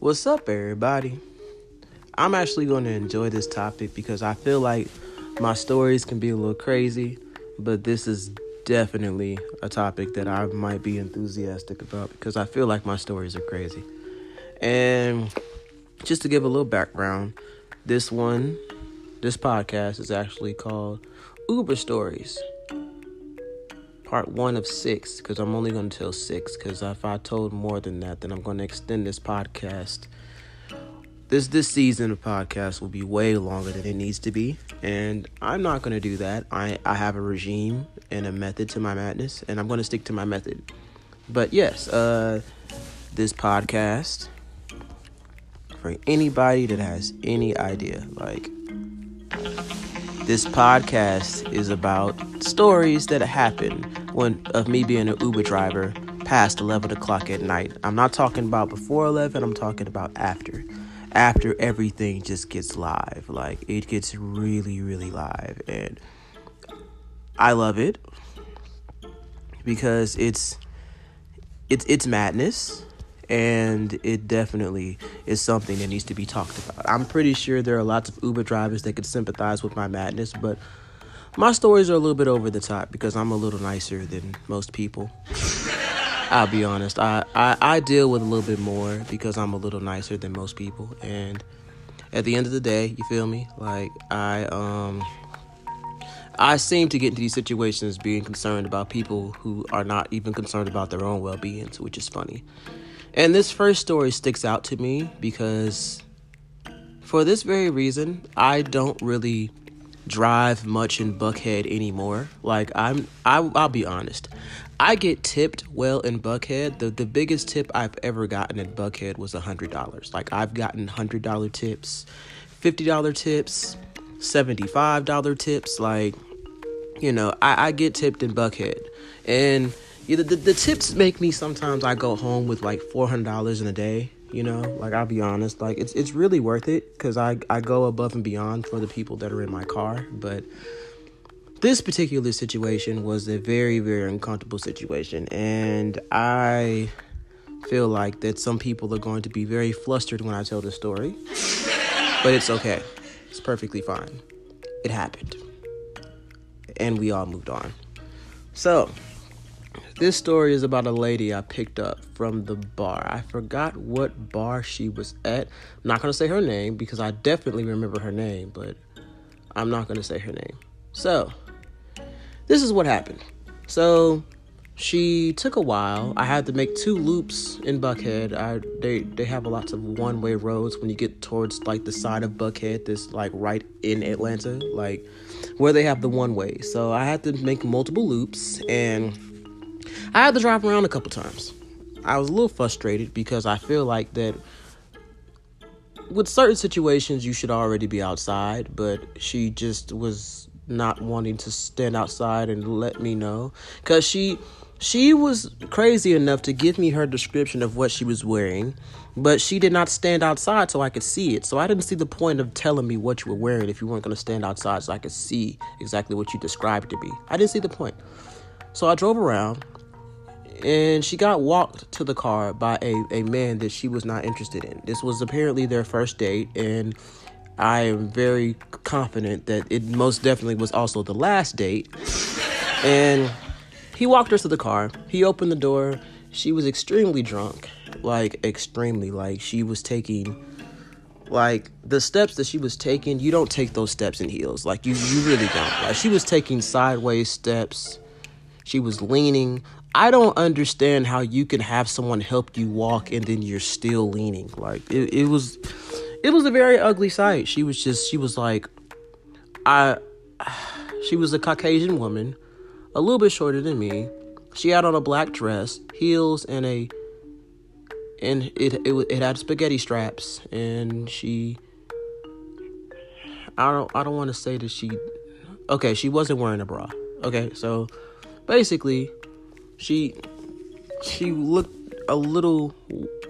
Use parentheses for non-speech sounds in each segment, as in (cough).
What's up, everybody? I'm actually going to enjoy this topic because I feel like my stories can be a little crazy, but this is definitely a topic that I might be enthusiastic about because I feel like my stories are crazy. And just to give a little background, this one, this podcast is actually called Uber Stories part one of six because I'm only going to tell six because if I told more than that, then I'm going to extend this podcast. This this season of podcast will be way longer than it needs to be, and I'm not going to do that. I I have a regime and a method to my madness, and I'm going to stick to my method. But yes, uh, this podcast for anybody that has any idea, like this podcast is about stories that happen when of me being an Uber driver past 11 o'clock at night. I'm not talking about before 11, I'm talking about after. After everything just gets live. Like, it gets really, really live. And I love it because it's it's it's madness and it definitely is something that needs to be talked about. I'm pretty sure there are lots of Uber drivers that could sympathize with my madness, but my stories are a little bit over the top because I'm a little nicer than most people. I'll be honest. I, I, I deal with a little bit more because I'm a little nicer than most people. And at the end of the day, you feel me? Like I um I seem to get into these situations being concerned about people who are not even concerned about their own well being, which is funny. And this first story sticks out to me because for this very reason, I don't really drive much in Buckhead anymore. Like I'm I I'll be honest. I get tipped well in Buckhead. The the biggest tip I've ever gotten in Buckhead was a hundred dollars. Like I've gotten hundred dollar tips, fifty dollar tips, seventy five dollar tips. Like, you know, I, I get tipped in Buckhead. And the, the, the tips make me sometimes I go home with like four hundred dollars in a day. You know, like I'll be honest, like it's it's really worth it because I I go above and beyond for the people that are in my car. But this particular situation was a very very uncomfortable situation, and I feel like that some people are going to be very flustered when I tell the story. But it's okay. It's perfectly fine. It happened. And we all moved on. So, this story is about a lady I picked up from the bar. I forgot what bar she was at. I'm not going to say her name because I definitely remember her name, but I'm not going to say her name. So, this is what happened. So, she took a while. I had to make two loops in Buckhead. I they they have a lots of one way roads when you get towards like the side of Buckhead, this like right in Atlanta, like where they have the one way. So I had to make multiple loops and I had to drive around a couple times. I was a little frustrated because I feel like that with certain situations you should already be outside, but she just was not wanting to stand outside and let me know cuz she she was crazy enough to give me her description of what she was wearing, but she did not stand outside so I could see it. So I didn't see the point of telling me what you were wearing if you weren't going to stand outside so I could see exactly what you described to be. I didn't see the point. So I drove around and she got walked to the car by a, a man that she was not interested in. This was apparently their first date, and I am very confident that it most definitely was also the last date. And he walked her to the car. He opened the door. She was extremely drunk, like extremely, like she was taking like the steps that she was taking you don't take those steps in heels like you you really don't like she was taking sideways steps she was leaning I don't understand how you can have someone help you walk and then you're still leaning. Like it, it was it was a very ugly sight. She was just she was like I she was a Caucasian woman, a little bit shorter than me. She had on a black dress, heels and a and it it, it had spaghetti straps and she I don't I don't want to say that she okay, she wasn't wearing a bra. Okay, so basically she she looked a little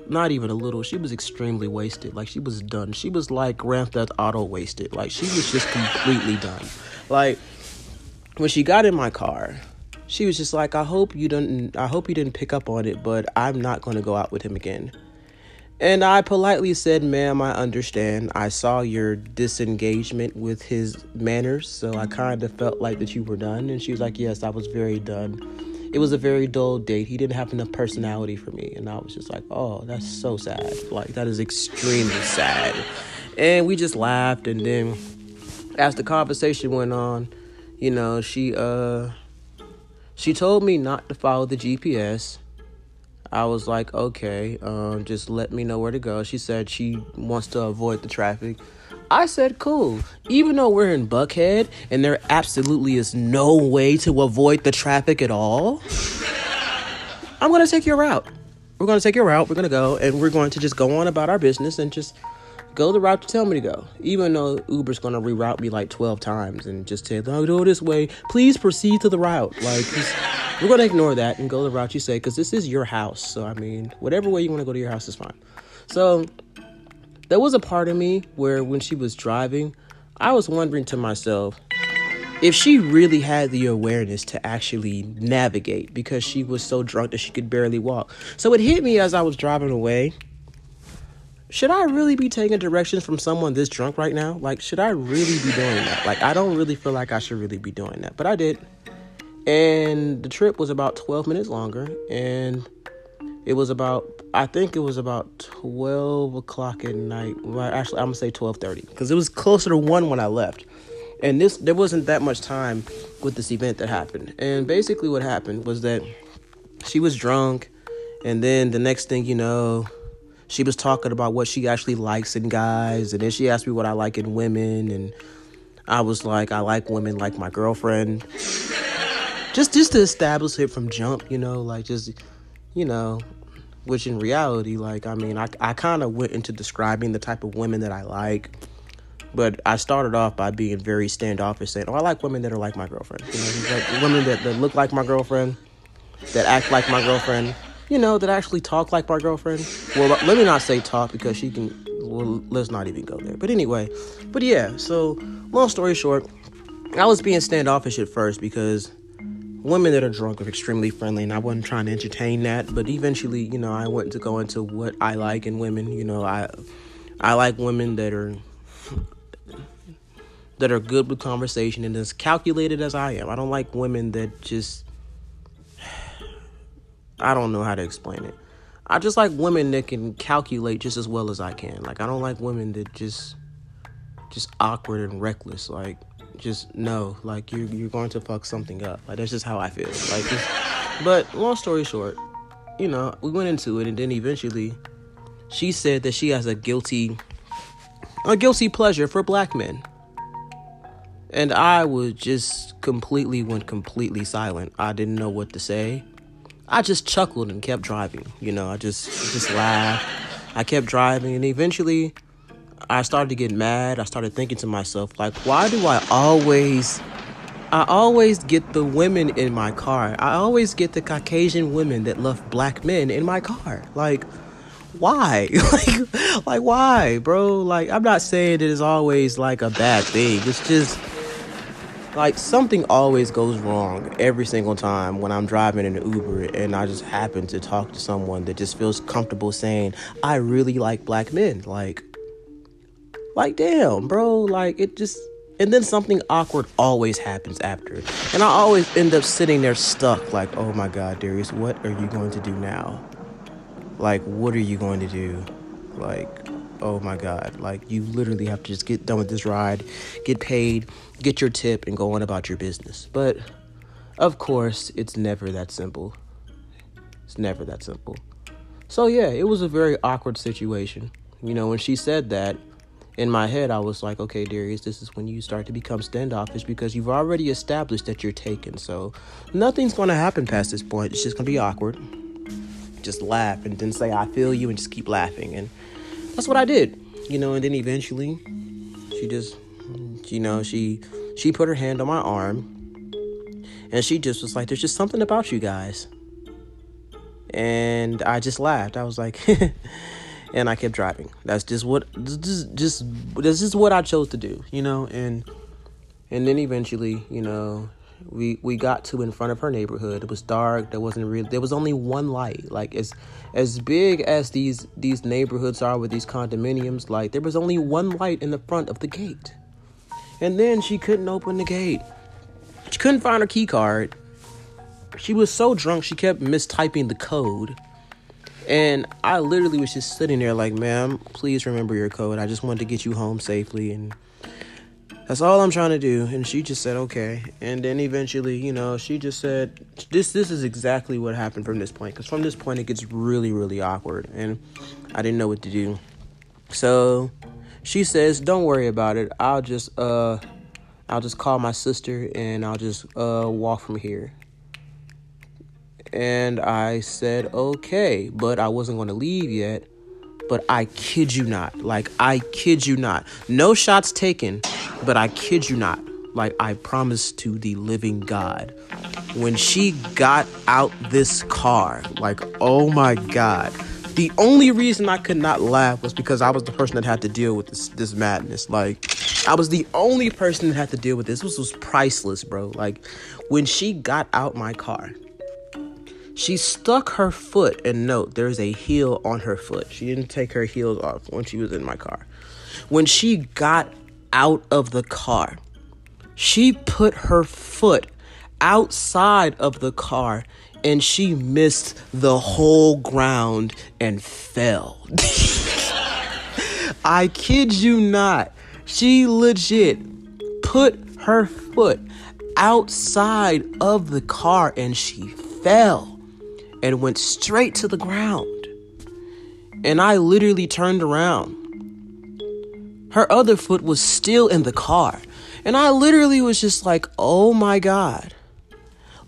not even a little she was extremely wasted like she was done she was like grand theft auto wasted like she was just completely done like when she got in my car she was just like i hope you didn't i hope you didn't pick up on it but i'm not going to go out with him again And I politely said, Ma'am, I understand. I saw your disengagement with his manners, so I mm-hmm. kind of felt like that you were done. And she was like, Yes, I was very done. It was a very dull date. He didn't have enough personality for me. And I was just like, Oh, that's so sad. Like, that is extremely sad. And we just laughed. And then as the conversation went on, you know, she, uh, she told me not to follow the GPS I was like, okay, um, just let me know where to go. She said she wants to avoid the traffic. I said, cool. Even though we're in Buckhead and there absolutely is no way to avoid the traffic at all, I'm going to take your route. We're going to take your route. We're going to go and we're going to just go on about our business and just go the route you tell me to go. Even though Uber's going to reroute me like 12 times and just say, no, oh, go this way. Please proceed to the route. Like, we're going to ignore that and go the route you say because this is your house. So, I mean, whatever way you want to go to your house is fine. So, there was a part of me where when she was driving, I was wondering to myself if she really had the awareness to actually navigate because she was so drunk that she could barely walk. So, it hit me as I was driving away. Should I really be taking directions from someone this drunk right now? Like, should I really be doing that? Like, I don't really feel like I should really be doing that, but I did. And the trip was about 12 minutes longer. And it was about, I think it was about 12 o'clock at night. Well, actually, I'm to say 12.30 because it was closer to 1 when I left. And this, there wasn't that much time with this event that happened. And basically what happened was that she was drunk. And then the next thing you know, she was talking about what she actually likes in guys. And then she asked me what I like in women. And I was like, I like women like my girlfriend (laughs) just just to establish it from jump, you know, like just you know, which in reality, like I mean, I I kind of went into describing the type of women that I like. But I started off by being very standoffish, saying, "Oh, I like women that are like my girlfriend. You know, like women that, that look like my girlfriend, that act like my girlfriend. You know, that actually talk like my girlfriend. Well, let me not say talk because she can. Well, let's not even go there. But anyway, but yeah. So, long story short, I was being standoffish at first because women that are drunk are extremely friendly and i wasn't trying to entertain that but eventually you know i went to go into what i like in women you know i i like women that are that are good with conversation and as calculated as i am. I don't like women that just i don't know how to explain it. I just like women that can calculate just as well as i can. Like i don't like women that just just awkward and reckless. Like just know like you you're going to fuck something up. Like that's just how I feel. Like, but long story short, you know, we went into it, and then eventually, she said that she has a guilty, a guilty pleasure for black men. And I was just completely went completely silent. I didn't know what to say. I just chuckled and kept driving. You know, I just just laughed. I kept driving, and eventually, I started to get mad. I started thinking to myself, like, why do I always I always get the women in my car. I always get the Caucasian women that love black men in my car. Like, why? (laughs) like, like why, bro? Like, I'm not saying it is always like a bad thing. It's just like something always goes wrong every single time when I'm driving in an Uber and I just happen to talk to someone that just feels comfortable saying, I really like black men. Like, like, damn, bro. Like, it just. And then something awkward always happens after. And I always end up sitting there stuck, like, oh my God, Darius, what are you going to do now? Like, what are you going to do? Like, oh my God. Like, you literally have to just get done with this ride, get paid, get your tip, and go on about your business. But, of course, it's never that simple. It's never that simple. So, yeah, it was a very awkward situation. You know, when she said that, in my head, I was like, okay, Darius, this is when you start to become standoffish because you've already established that you're taken. So nothing's going to happen past this point. It's just going to be awkward. Just laugh and then say, I feel you, and just keep laughing. And that's what I did, you know. And then eventually, she just, you know, she she put her hand on my arm and she just was like, there's just something about you guys. And I just laughed. I was like, (laughs) and I kept driving. That's just what just just this is what I chose to do, you know, and and then eventually, you know, we we got to in front of her neighborhood. It was dark. There wasn't really there was only one light. Like as as big as these these neighborhoods are with these condominiums, like there was only one light in the front of the gate. And then she couldn't open the gate. She couldn't find her key card. She was so drunk she kept mistyping the code. And I literally was just sitting there like, ma'am, please remember your code. I just wanted to get you home safely and that's all I'm trying to do. And she just said, okay. And then eventually, you know, she just said, this this is exactly what happened from this point. Because from this point, it gets really, really awkward. And I didn't know what to do. So she says, don't worry about it. I'll just, uh, I'll just call my sister and I'll just, uh, walk from here. And I said, okay. But I wasn't going to leave yet. But I kid you not. Like, I kid you not. No shots taken but I kid you not, like I promised to the living God, when she got out this car, like, oh my God. The only reason I could not laugh was because I was the person that had to deal with this this madness. Like, I was the only person that had to deal with this. This was priceless, bro. Like, when she got out my car, she stuck her foot, and note, there's a heel on her foot. She didn't take her heels off when she was in my car. When she got out of the car. She put her foot outside of the car and she missed the whole ground and fell. (laughs) I kid you not. She legit put her foot outside of the car and she fell and went straight to the ground. And I literally turned around her other foot was still in the car. And I literally was just like, oh my God.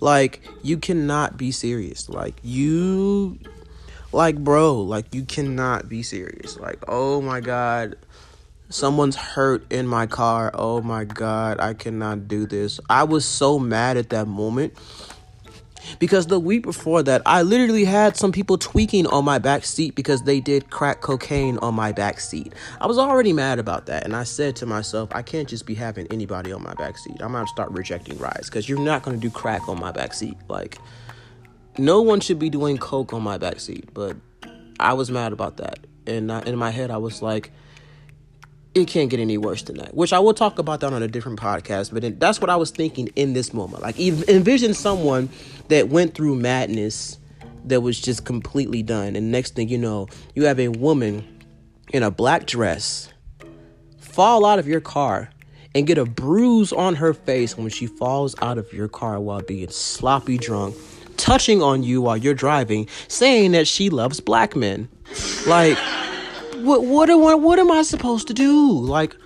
Like, you cannot be serious. Like, you, like, bro, like, you cannot be serious. Like, oh my God. Someone's hurt in my car. Oh my God. I cannot do this. I was so mad at that moment because the week before that, I literally had some people tweaking on my back seat because they did crack cocaine on my back seat. I was already mad about that, and I said to myself, I can't just be having anybody on my back seat. I'm gonna start rejecting rides because you're not gonna do crack on my back seat. Like, no one should be doing coke on my back seat. But I was mad about that, and in my head, I was like it can't get any worse than that. Which I will talk about that on a different podcast. But that's what I was thinking in this moment. Like envision someone that went through madness that was just completely done, and next thing you know, you have a woman in a black dress fall out of your car and get a bruise on her face when she falls out of your car while being sloppy drunk, touching on you while you're driving, saying that she loves black men. Like what what am I, what am I supposed to do? Like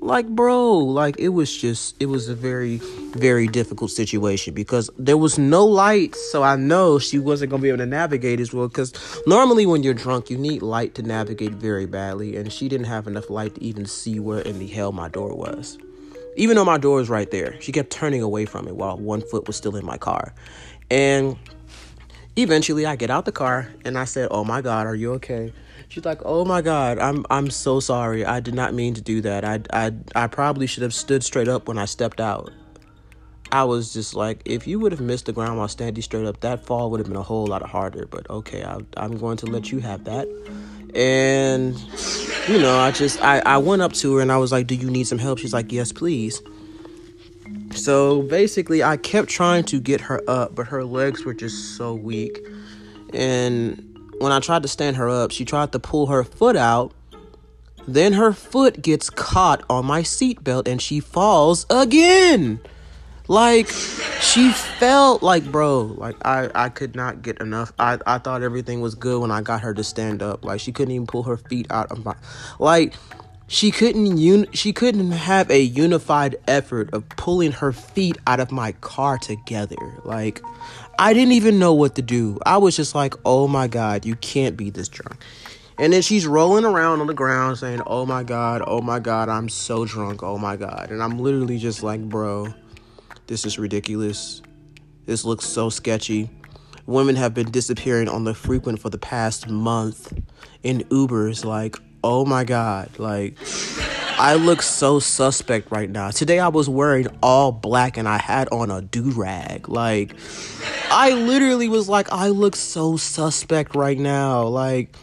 like bro, like it was just it was a very very difficult situation because there was no light, so I know she wasn't going to be able to navigate as well cuz normally when you're drunk you need light to navigate very badly and she didn't have enough light to even see where in the hell my door was. Even though my door was right there, she kept turning away from it while one foot was still in my car. And eventually I get out the car and I said, "Oh my god, are you okay?" She's like, "Oh my God, I'm I'm so sorry. I did not mean to do that. I I I probably should have stood straight up when I stepped out." I was just like, if you would have missed the ground while standing straight up, that fall would have been a whole lot harder. But okay, I, I'm going to let you have that. And you know, I just I I went up to her and I was like, "Do you need some help?" She's like, "Yes, please." So basically, I kept trying to get her up, but her legs were just so weak. And when I tried to stand her up, she tried to pull her foot out. Then her foot gets caught on my seatbelt and she falls again. Like she felt like bro, like I I could not get enough. I I thought everything was good when I got her to stand up. Like she couldn't even pull her feet out of my like she couldn't un- she couldn't have a unified effort of pulling her feet out of my car together. Like I didn't even know what to do. I was just like, "Oh my god, you can't be this drunk." And then she's rolling around on the ground saying, "Oh my god, oh my god, I'm so drunk. Oh my god." And I'm literally just like, "Bro, this is ridiculous. This looks so sketchy." Women have been disappearing on the frequent for the past month in Ubers like, "Oh my god." Like I look so suspect right now. Today I was wearing all black and I had on a do rag. Like, I literally was like, I look so suspect right now. Like,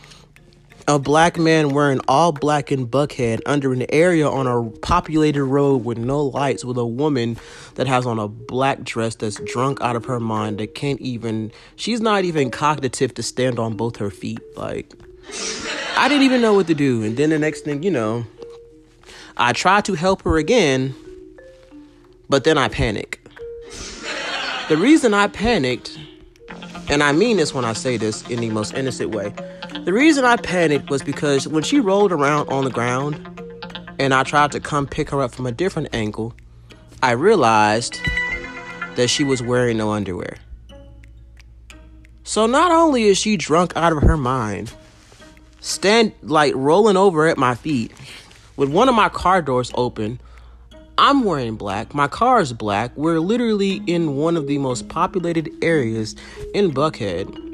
a black man wearing all black and Buckhead under an area on a populated road with no lights with a woman that has on a black dress that's drunk out of her mind that can't even she's not even cognitive to stand on both her feet. Like I didn't even know what to do. And then the next thing you know I tried to help her again but then I panic the reason I panicked and I mean this when I say this in the most innocent way the reason I panicked was because when she rolled around on the ground and I tried to come pick her up from a different angle, I realized that she was wearing no underwear. So not only is she drunk out of her mind, stand like rolling over at my feet with one of my car doors open. I'm wearing black. My car is black. We're literally in one of the most populated areas in Buckhead.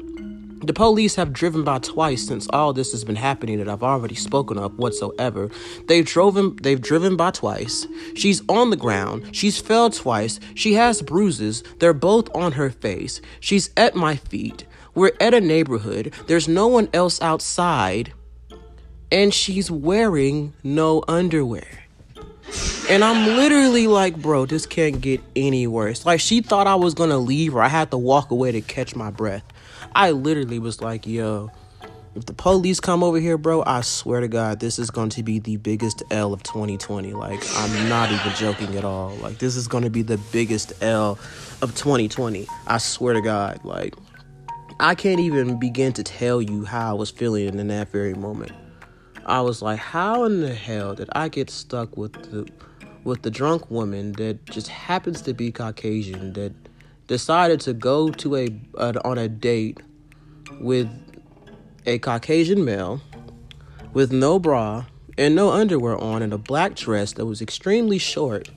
The police have driven by twice since all this has been happening that I've already spoken of whatsoever. They've driven they've driven by twice. She's on the ground. She's fell twice. She has bruises. They're both on her face. She's at my feet. We're at a neighborhood. There's no one else outside. And she's wearing no underwear. And I'm literally like, bro, this can't get any worse. Like, she thought I was gonna leave or I had to walk away to catch my breath. I literally was like, yo, if the police come over here, bro, I swear to God, this is going to be the biggest L of 2020. Like, I'm not even joking at all. Like, this is going to be the biggest L of 2020. I swear to God. Like, I can't even begin to tell you how I was feeling in that very moment. I was like, how in the hell did I get stuck with the with the drunk woman that just happens to be Caucasian that decided to go to a uh, on a date with a Caucasian male with no bra and no underwear on and a black dress that was extremely short.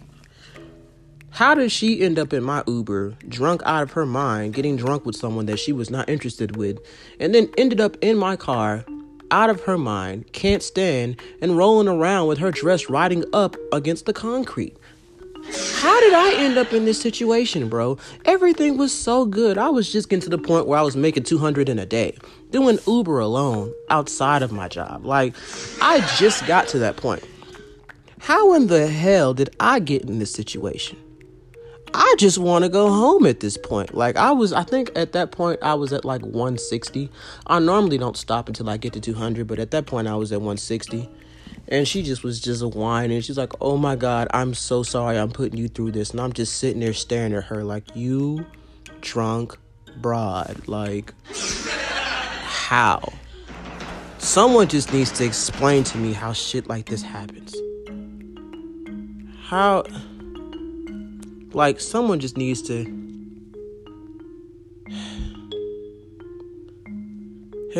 How did she end up in my Uber, drunk out of her mind, getting drunk with someone that she was not interested with, and then ended up in my car, out of her mind, can't stand, and rolling around with her dress riding up against the concrete? How did I end up in this situation, bro? Everything was so good. I was just getting to the point where I was making 200 in a day, doing Uber alone outside of my job. Like, I just got to that point. How in the hell did I get in this situation? I just want to go home at this point. Like I was I think at that point I was at like 160. I normally don't stop until I get to 200, but at that point I was at 160 and she just was just whining. She's like, "Oh my god, I'm so sorry. I'm putting you through this." And I'm just sitting there staring at her like, "You drunk broad. Like how?" Someone just needs to explain to me how shit like this happens. How like someone just needs to (sighs)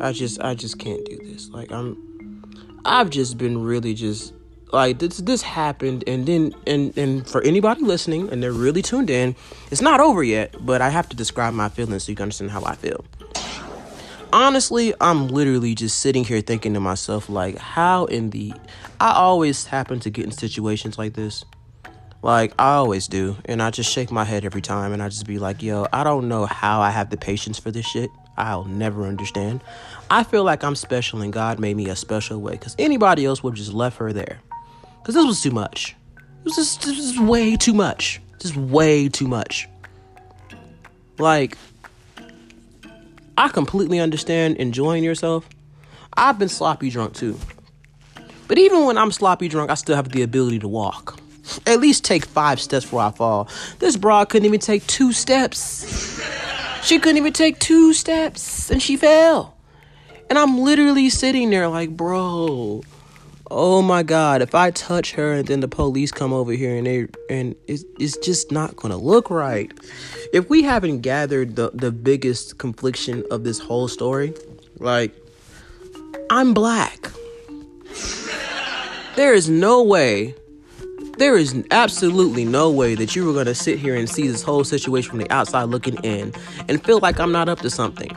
I just I just can't do this. Like I'm I've just been really just like this this happened and then and and for anybody listening and they're really tuned in, it's not over yet, but I have to describe my feelings so you can understand how I feel. Honestly, I'm literally just sitting here thinking to myself like how in the I always happen to get in situations like this. Like I always do, and I just shake my head every time and I just be like, "Yo, I don't know how I have the patience for this shit." I'll never understand. I feel like I'm special and God made me a special way because anybody else would just left her there. Because this was too much. It was just, this was way too much. Just way too much. Like, I completely understand enjoying yourself. I've been sloppy drunk too. But even when I'm sloppy drunk, I still have the ability to walk. At least take five steps before I fall. This broad couldn't even take two steps. She couldn't even take two steps and she fell. And I'm literally sitting there like, bro, oh my god, if I touch her and then the police come over here and they and it's, it's just not gonna look right. If we haven't gathered the, the biggest confliction of this whole story, like I'm black. There is no way there is absolutely no way that you were going to sit here and see this whole situation from the outside looking in and feel like I'm not up to something.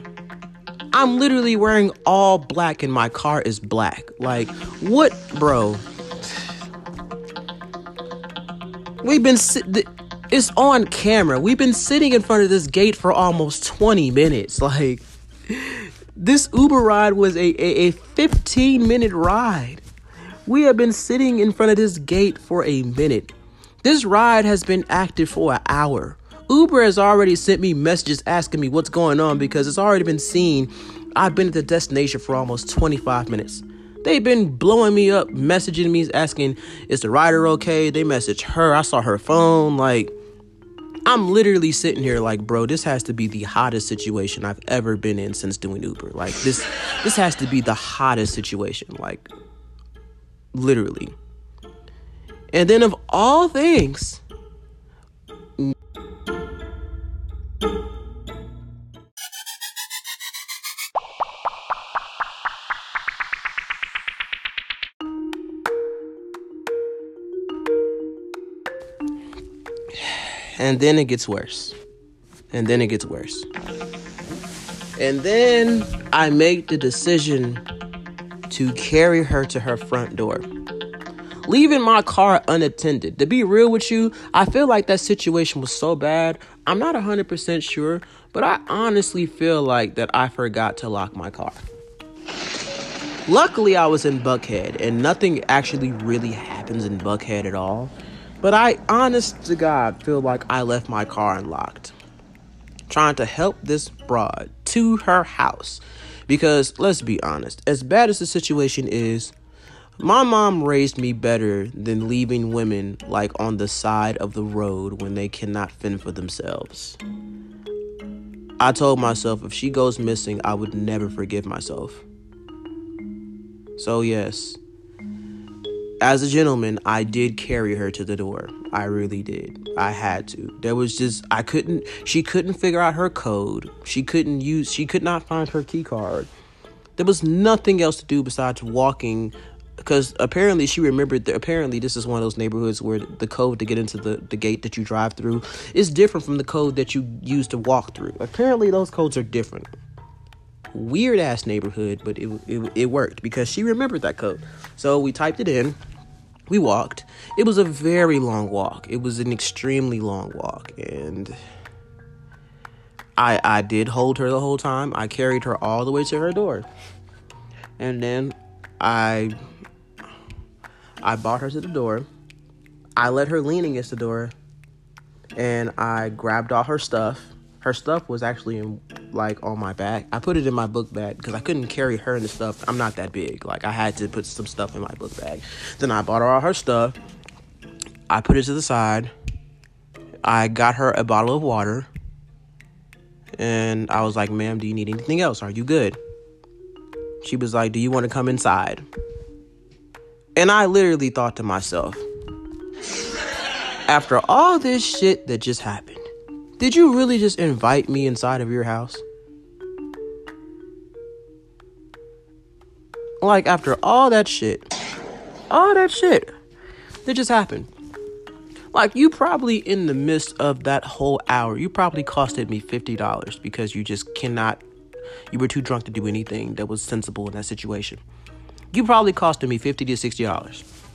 I'm literally wearing all black and my car is black. Like, what, bro? We've been it's on camera. We've been sitting in front of this gate for almost 20 minutes. Like, this Uber ride was a, a, a 15 minute ride. We have been sitting in front of this gate for a minute. This ride has been active for an hour. Uber has already sent me messages asking me what's going on because it's already been seen. I've been at the destination for almost 25 minutes. They've been blowing me up, messaging me, asking, is the rider okay? They message her. I saw her phone. Like, I'm literally sitting here like, bro, this has to be the hottest situation I've ever been in since doing Uber. Like, this, this has to be the hottest situation. Like, literally. And then, of all things, And then it gets worse. And then it gets worse. And then I make the decision to carry her to her front door. Leaving my car unattended. To be real with you, I feel like that situation was so bad. I'm not 100% sure, but I honestly feel like that I forgot to lock my car. Luckily, I was in Buckhead, and nothing actually really happens in Buckhead at all. But I, honest to God, feel like I left my car unlocked. Trying to help this broad to her house. Because let's be honest, as bad as the situation is, my mom raised me better than leaving women like on the side of the road when they cannot fend for themselves. I told myself if she goes missing, I would never forgive myself. So, yes, as a gentleman, I did carry her to the door. I really did. I had to. There was just I couldn't she couldn't figure out her code. She couldn't use she could not find her key card. There was nothing else to do besides walking because apparently she remembered that apparently this is one of those neighborhoods where the code to get into the, the gate that you drive through is different from the code that you use to walk through. Apparently those codes are different. Weird ass neighborhood, but it, it, it worked because she remembered that code. So we typed it in we walked. It was a very long walk. It was an extremely long walk and I I did hold her the whole time. I carried her all the way to her door. And then I I brought her to the door. I let her lean against the door and I grabbed all her stuff. Her stuff was actually in like on my back. I put it in my book bag because I couldn't carry her and the stuff. I'm not that big. Like I had to put some stuff in my book bag. Then I bought her all her stuff. I put it to the side. I got her a bottle of water. And I was like, ma'am, do you need anything else? Are you good? She was like, do you want to come inside? And I literally thought to myself, after all this shit that just happened, did you really just invite me inside of your house? Like, after all that shit, all that shit that just happened. Like, you probably, in the midst of that whole hour, you probably costed me $50 because you just cannot, you were too drunk to do anything that was sensible in that situation. You probably costed me 50 to $60.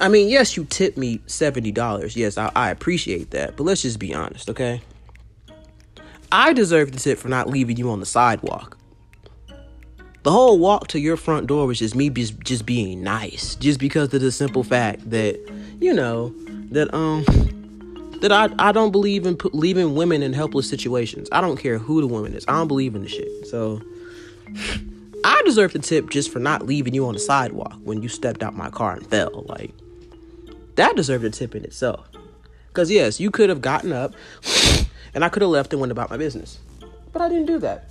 I mean, yes, you tipped me $70. Yes, I, I appreciate that. But let's just be honest, okay? I deserve the tip for not leaving you on the sidewalk. The whole walk to your front door was just me just, just being nice. Just because of the simple fact that, you know, that, um, that I, I don't believe in put, leaving women in helpless situations. I don't care who the woman is. I don't believe in the shit. So (laughs) I deserve the tip just for not leaving you on the sidewalk when you stepped out my car and fell. Like, that deserved a tip in itself. Because, yes, you could have gotten up (sniffs) and I could have left and went about my business. But I didn't do that.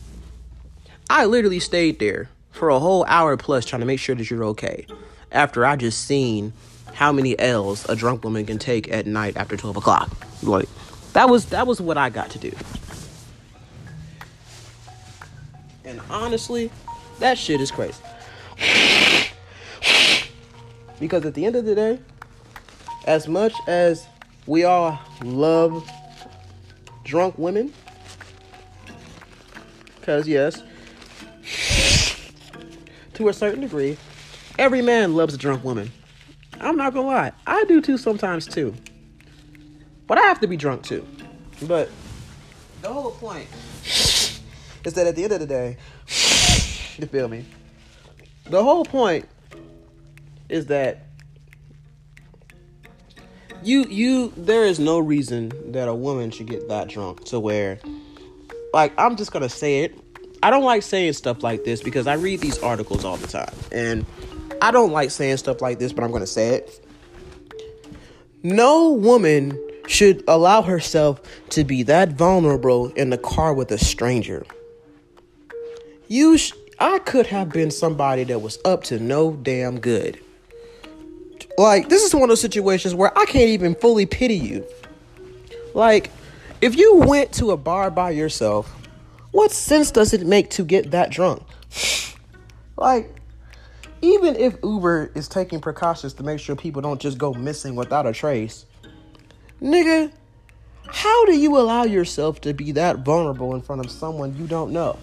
I literally stayed there for a whole hour plus trying to make sure that you're okay. After I just seen how many L's a drunk woman can take at night after 12 o'clock. Like, that was that was what I got to do. And honestly, that shit is crazy. (sniffs) Because at the end of the day, as much as we all love drunk women, because yes, to a certain degree, every man loves a drunk woman. I'm not gonna lie, I do too sometimes too. But I have to be drunk too. But the whole point is that at the end of the day, you feel me? The whole point is that you you there is no reason that a woman should get that drunk to where like I'm just gonna say it. I don't like saying stuff like this because I read these articles all the time. And I don't like saying stuff like this, but I'm gonna say it. No woman should allow herself to be that vulnerable in the car with a stranger. You sh- I could have been somebody that was up to no damn good. Like, this is one of those situations where I can't even fully pity you. Like, if you went to a bar by yourself, what sense does it make to get that drunk? (sighs) like, even if Uber is taking precautions to make sure people don't just go missing without a trace, nigga, how do you allow yourself to be that vulnerable in front of someone you don't know?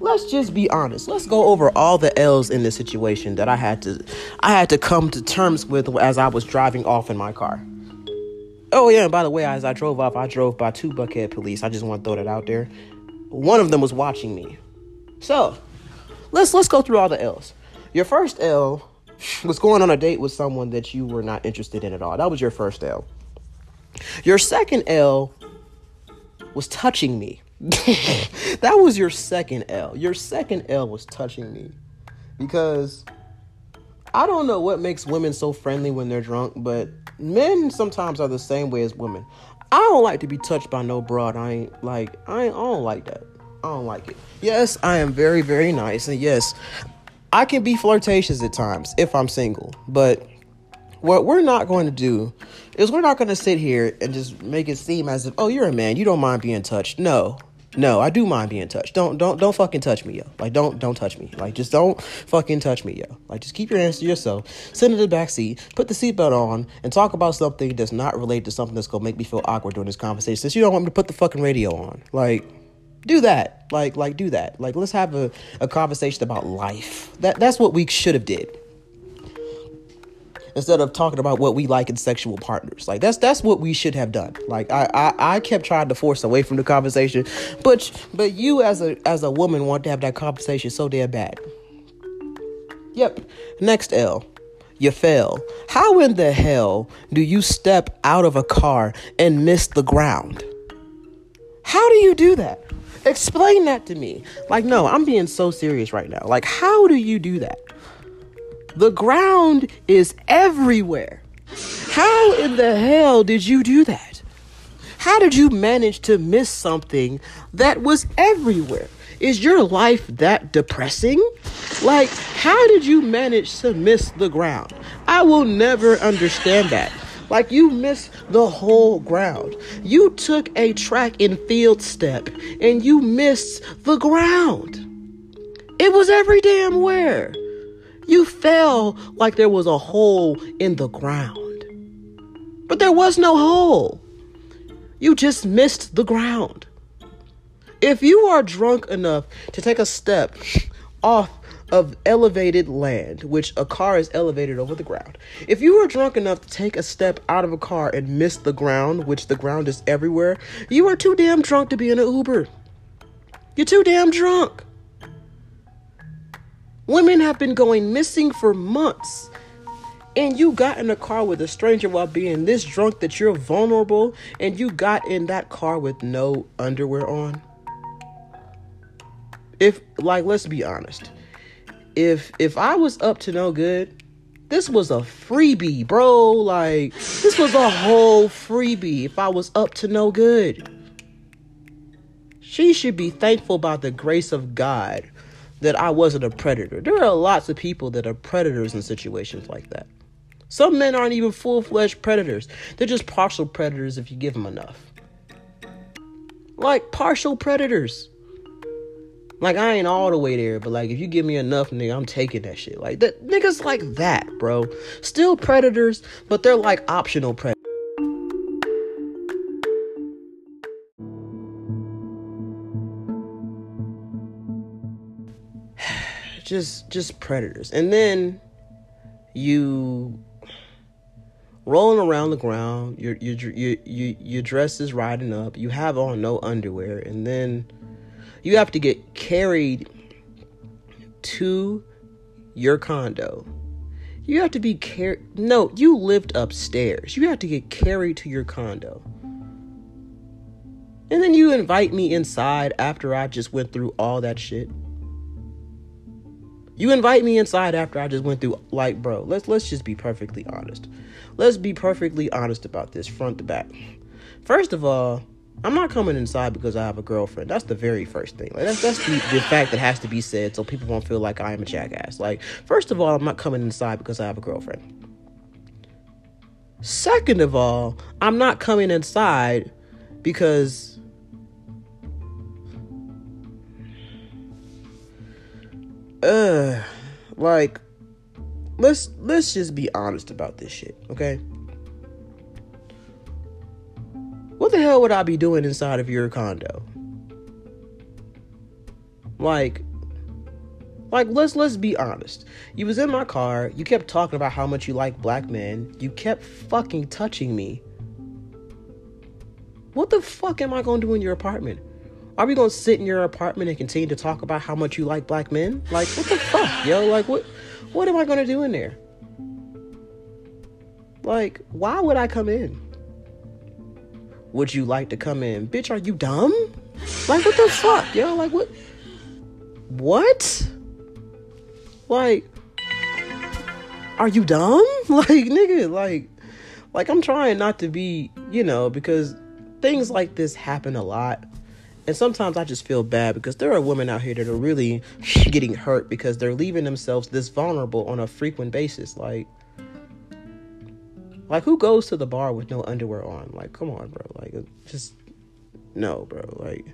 Let's just be honest. Let's go over all the L's in this situation that I had to I had to come to terms with as I was driving off in my car. Oh yeah, and by the way, as I drove off, I drove by two Buckhead police. I just want to throw that out there. One of them was watching me. So, let's let's go through all the L's. Your first L (laughs) was going on a date with someone that you were not interested in at all. That was your first L. Your second L was touching me. (laughs) that was your second L. Your second L was touching me because I don't know what makes women so friendly when they're drunk, but men sometimes are the same way as women. I don't like to be touched by no broad. I ain't like I ain't I don't like that. I don't like it. Yes, I am very very nice and yes, I can be flirtatious at times if I'm single, but what we're not going to do is we're not going to sit here and just make it seem as if oh you're a man you don't mind being touched no no, I do mind being touched. Don't don't don't fucking touch me, yo. Like don't don't touch me. Like just don't fucking touch me, yo. Like just keep your hands to yourself. Sit in the back seat, put the seatbelt on, and talk about something that's not related to something that's gonna make me feel awkward during this conversation. Since you don't want me to put the fucking radio on, like do that. Like like do that. Like let's have a, a conversation about life. That that's what we should have did instead of talking about what we like in sexual partners. Like that's that's what we should have done. Like I, I I kept trying to force away from the conversation, but but you as a as a woman want to have that conversation so damn bad. Yep. Next L. You fail. How in the hell do you step out of a car and miss the ground? How do you do that? Explain that to me. Like, no, I'm being so serious right now. Like, how do you do that? The ground is everywhere. How in the hell did you do that? How did you manage to miss something that was everywhere? Is your life that depressing? Like, how did you manage to miss the ground? I will never understand that. Like, you missed the whole ground. You took a track and field step and you missed the ground. It was every damn where. You fell like there was a hole in the ground. But there was no hole. You just missed the ground. If you are drunk enough to take a step off of elevated land, which a car is elevated over the ground, if you are drunk enough to take a step out of a car and miss the ground, which the ground is everywhere, you are too damn drunk to be in an Uber. You're too damn drunk. Women have been going missing for months. And you got in a car with a stranger while being this drunk that you're vulnerable, and you got in that car with no underwear on. If like let's be honest. If if I was up to no good, this was a freebie, bro. Like this was a whole freebie if I was up to no good. She should be thankful by the grace of God that I wasn't a predator. There are lots of people that are predators in situations like that. Some men aren't even full fledged predators, they're just partial predators if you give them enough. Like partial predators. Like I ain't all the way there, but like if you give me enough, nigga, I'm taking that shit. Like that niggas like that, bro. Still predators, but they're like optional predators. Just just predators. And then you rolling around the ground. Your your your your, your dress is riding up. You have on no underwear, and then you have to get carried to your condo. You have to be carried. No, you lived upstairs. You have to get carried to your condo. And then you invite me inside after I just went through all that shit. You invite me inside after I just went through like bro, let's let's just be perfectly honest. Let's be perfectly honest about this front to back. First of all, I'm not coming inside because I have a girlfriend. That's the very first thing. Like that's that's the, the fact that has to be said so people won't feel like I am a jackass. Like, first of all, I'm not coming inside because I have a girlfriend. Second of all, I'm not coming inside because uh like let's let's just be honest about this shit, okay? What the hell would I be doing inside of your condo? Like like let's let's be honest. You was in my car, you kept talking about how much you like black men, you kept fucking touching me. What the fuck am I going to do in your apartment? Are we to sit in your apartment and continue to talk about how much you like black men? Like what the fuck, yo? Like what what am I to do in there? Like why would I come in? Would you like to come in? Bitch, are you dumb? Like, what the fuck, yo? Like, what? What? Like, are you dumb? (laughs) Like, nigga, like, like, I'm trying not to be, you know, because things like this happen a lot. And sometimes I just feel bad because there are women out here that are really (laughs) getting hurt because they're leaving themselves this vulnerable on a frequent basis. Like, like who goes to the bar with no underwear on? Like, come on, bro. Like, just no, bro. Like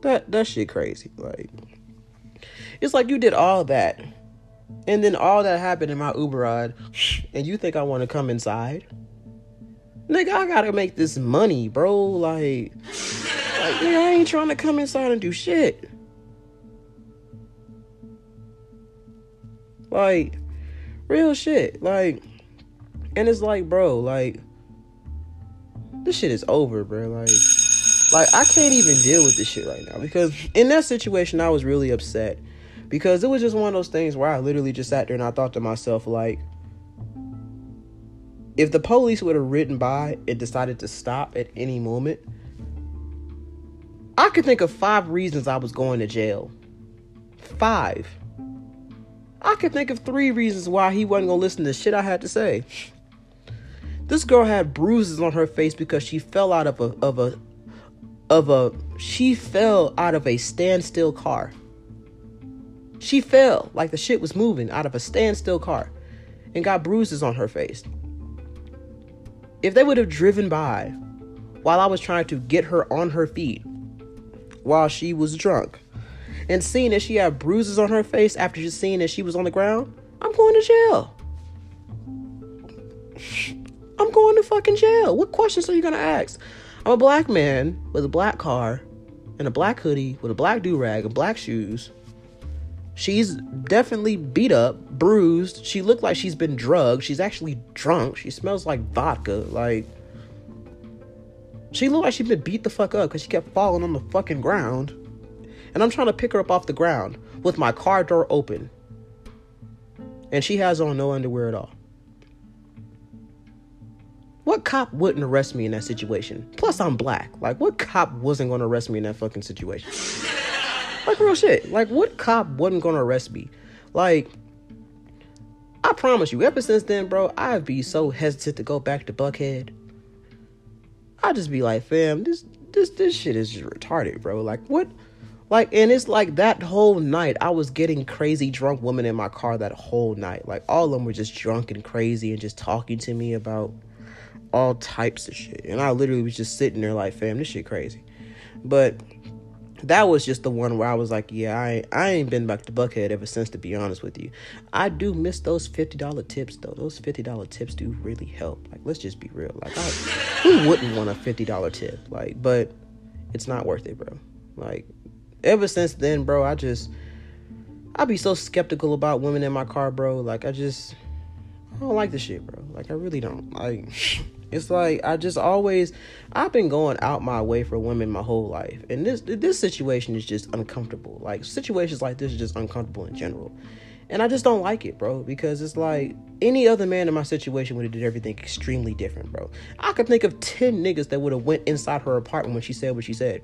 that that shit crazy. Like it's like you did all that. And then all that happened in my Uber ride, (laughs) and you think I want to come inside? Nigga, I gotta make this money, bro. Like, like I ain't trying to come inside and do shit. Like, real shit. Like, and it's like, bro, like this shit is over, bro. Like like I can't even deal with this shit right now because in that situation I was really upset because it was just one of those things where I literally just sat there and I thought to myself like if the police would have ridden by and decided to stop at any moment, I could think of five reasons I was going to jail. Five. I could think of three reasons why he wasn't gonna listen to shit I had to say. This girl had bruises on her face because she fell out of a of a of a she fell out of a standstill car. She fell like the shit was moving out of a standstill car and got bruises on her face. If they would have driven by while I was trying to get her on her feet while she was drunk and seeing that she had bruises on her face after just seeing that she was on the ground, I'm going to jail. I'm going to fucking jail. What questions are you gonna ask? I'm a black man with a black car and a black hoodie with a black do rag and black shoes. She's definitely beat up, bruised. She looked like she's been drugged. She's actually drunk. She smells like vodka. Like, she looked like she'd been beat the fuck up because she kept falling on the fucking ground. And I'm trying to pick her up off the ground with my car door open. And she has on no underwear at all. What cop wouldn't arrest me in that situation? Plus, I'm black. Like, what cop wasn't gonna arrest me in that fucking situation? like, real shit. Like, what cop wasn't gonna arrest me? Like, I promise you, ever since then, bro, I'd be so hesitant to go back to Buckhead. I'd just be like, fam, this this this shit is just retarded, bro. Like, what? Like, and it's like that whole night, I was getting crazy drunk women in my car that whole night. Like, all of them were just drunk and crazy and just talking to me about all types of shit. And I literally was just sitting there like, fam, this shit crazy. But that was just the one where I was like, yeah, I I ain't been back to Buckhead ever since. To be honest with you, I do miss those fifty dollar tips though. Those fifty dollar tips do really help. Like, let's just be real. Like, I, who wouldn't want a fifty dollar tip? Like, but it's not worth it, bro. Like, ever since then, bro, I just I be so skeptical about women in my car, bro. Like, I just I don't like this shit, bro. Like I really don't. Like (laughs) it's like I just always I've been going out my way for women my whole life. And this this situation is just uncomfortable. Like situations like this are just uncomfortable in general. And I just don't like it, bro, because it's like any other man in my situation would have did everything extremely different, bro. I could think of 10 niggas that would have went inside her apartment when she said what she said.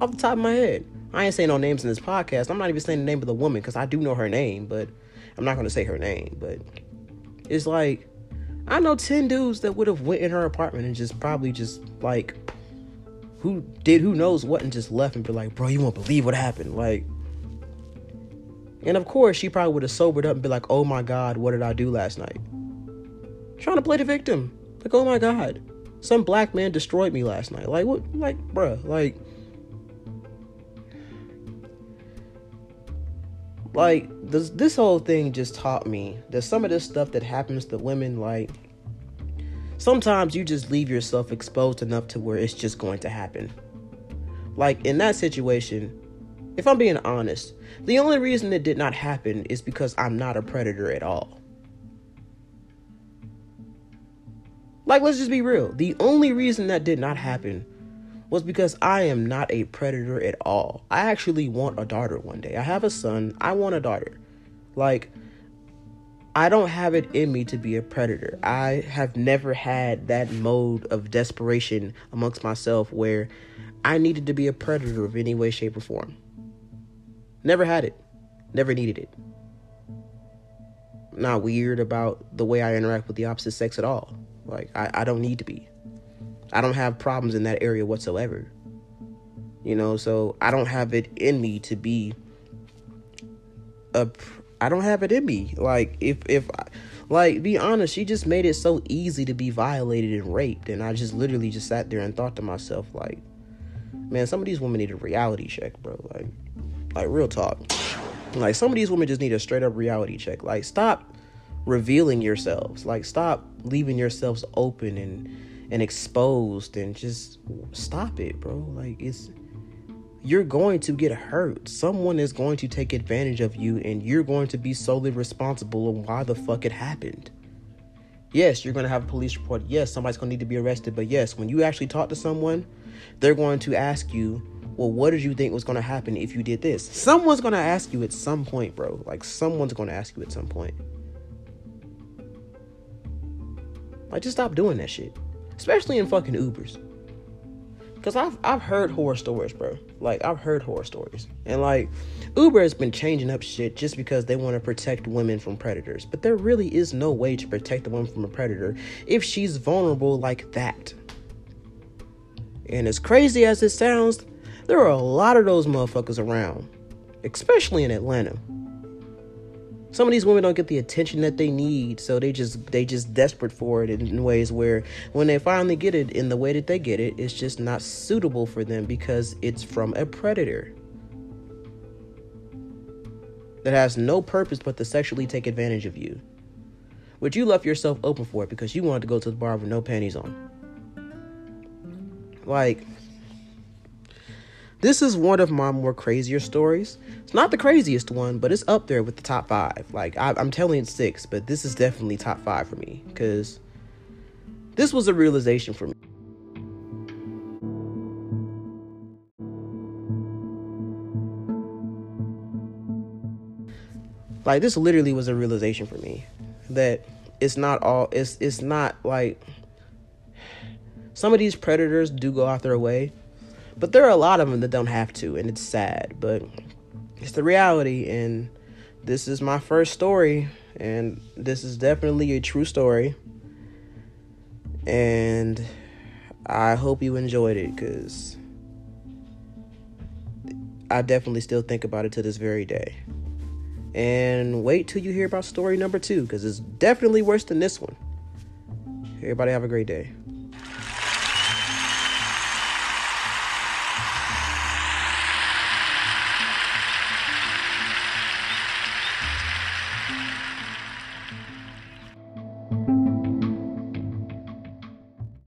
Off the top of my head. I ain't saying no names in this podcast. I'm not even saying the name of the woman because I do know her name, but I'm not going to say her name. But it's like, I know 10 dudes that would have went in her apartment and just probably just like, who did who knows what and just left and be like, bro, you won't believe what happened. Like, and of course, she probably would have sobered up and be like, oh my God, what did I do last night? Trying to play the victim. Like, oh my God, some black man destroyed me last night. Like, what? Like, bruh, like, like this this whole thing just taught me that some of this stuff that happens to women like sometimes you just leave yourself exposed enough to where it's just going to happen. Like in that situation if i'm being honest the only reason it did not happen is because i'm not a predator at all. Like let's just be real. The only reason that did not happen was because I am not a predator at all. I actually want a daughter one day. I have a son, I want a daughter. Like, I don't have it in me to be a predator. I have never had that mode of desperation amongst myself where I needed to be a predator of any way, shape, or form. Never had it. Never needed it. not weird about the way I interact with the opposite sex at all. Like, I, I don't need to be. I don't have problems in that area whatsoever. You know, so I don't have it in me to be a I don't have it in me. Like if if like be honest, she just made it so easy to be violated and raped and I just literally just sat there and thought to myself like man, some of these women need a reality check, bro. Like like real talk. Like some of these women just need a straight up reality check. Like stop revealing yourselves. Like stop leaving yourselves open and and exposed and just stop it, bro. Like it's you're going to get hurt. Someone is going to take advantage of you and you're going to be solely responsible of why the fuck it happened. Yes, you're going to have a police report. Yes, somebody's going to need to be arrested, but yes, when you actually talk to someone, they're going to ask you, "Well, what did you think was going to happen if you did this?" Someone's going to ask you at some point, bro. Like someone's going to ask you at some point. Like just stop doing that shit especially in fucking Ubers. Cause I've I've heard horror stories, bro. Like I've heard horror stories, and like Uber has been changing up shit just because they want to protect women from predators. But there really is no way to protect a woman from a predator if she's vulnerable like that. And as crazy as it sounds, there are a lot of those motherfuckers around, especially in Atlanta some of these women don't get the attention that they need so they just they just desperate for it in ways where when they finally get it in the way that they get it it's just not suitable for them because it's from a predator. That has no purpose but to sexually take advantage of you. But you left yourself open for it because you wanted to go to the bar with no panties on. Like this is one of my more crazier stories. It's not the craziest one, but it's up there with the top five. Like I, am telling it six, but this is definitely top five for me because this was a realization for me. Like this literally was a realization for me that it's not all it's it's not like (sighs) some of these predators do go out their way but there are a lot of them that don't have to, and it's sad, but it's the reality. And this is my first story, and this is definitely a true story. And I hope you enjoyed it because I definitely still think about it to this very day. And wait till you hear about story number two because it's definitely worse than this one. Everybody have a great day.